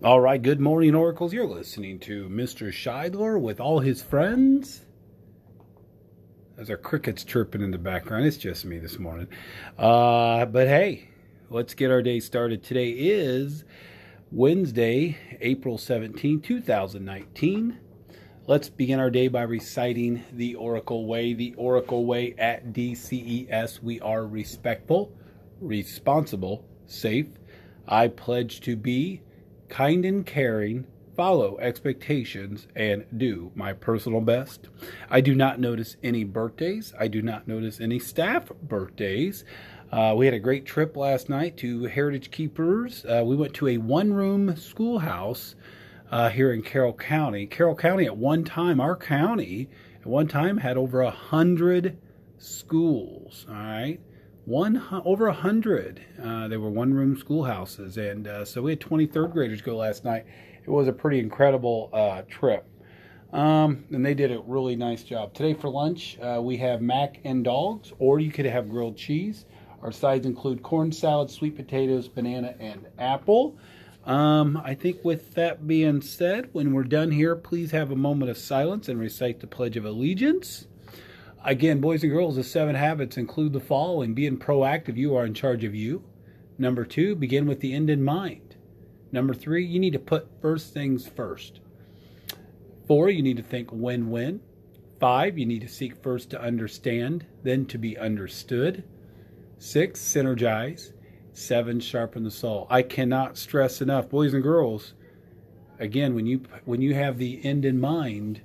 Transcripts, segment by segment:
All right, good morning, Oracles. You're listening to Mr. Scheidler with all his friends. As our crickets chirping in the background, it's just me this morning. Uh, but hey, let's get our day started. Today is Wednesday, April 17, 2019. Let's begin our day by reciting the Oracle Way. The Oracle Way at DCES. We are respectful, responsible, safe. I pledge to be kind and caring, follow expectations, and do my personal best. I do not notice any birthdays. I do not notice any staff birthdays. Uh, we had a great trip last night to Heritage Keepers. Uh, we went to a one room schoolhouse uh, here in Carroll County. Carroll County, at one time, our county, at one time, had over a hundred schools. All right one over a hundred. Uh, they were one room schoolhouses, and uh, so we had 23rd graders go last night. It was a pretty incredible uh, trip, um, and they did a really nice job. Today for lunch uh, we have mac and dogs, or you could have grilled cheese. Our sides include corn salad, sweet potatoes, banana, and apple. Um, I think with that being said, when we're done here, please have a moment of silence and recite the Pledge of Allegiance. Again, boys and girls, the seven habits include the following being proactive, you are in charge of you. Number two, begin with the end in mind. Number three, you need to put first things first. Four, you need to think win win. Five, you need to seek first to understand, then to be understood. Six, synergize. Seven, sharpen the saw. I cannot stress enough, boys and girls. Again, when you when you have the end in mind,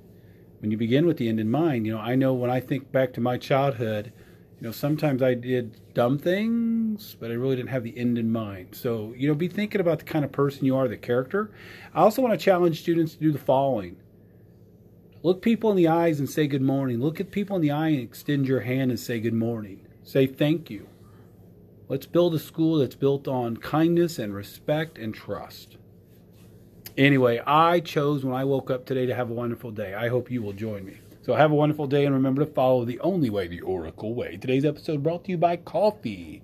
when you begin with the end in mind, you know, I know when I think back to my childhood, you know, sometimes I did dumb things, but I really didn't have the end in mind. So, you know, be thinking about the kind of person you are, the character. I also want to challenge students to do the following look people in the eyes and say good morning. Look at people in the eye and extend your hand and say good morning. Say thank you. Let's build a school that's built on kindness and respect and trust. Anyway, I chose when I woke up today to have a wonderful day. I hope you will join me. So have a wonderful day and remember to follow the only way, the Oracle way. Today's episode brought to you by Coffee.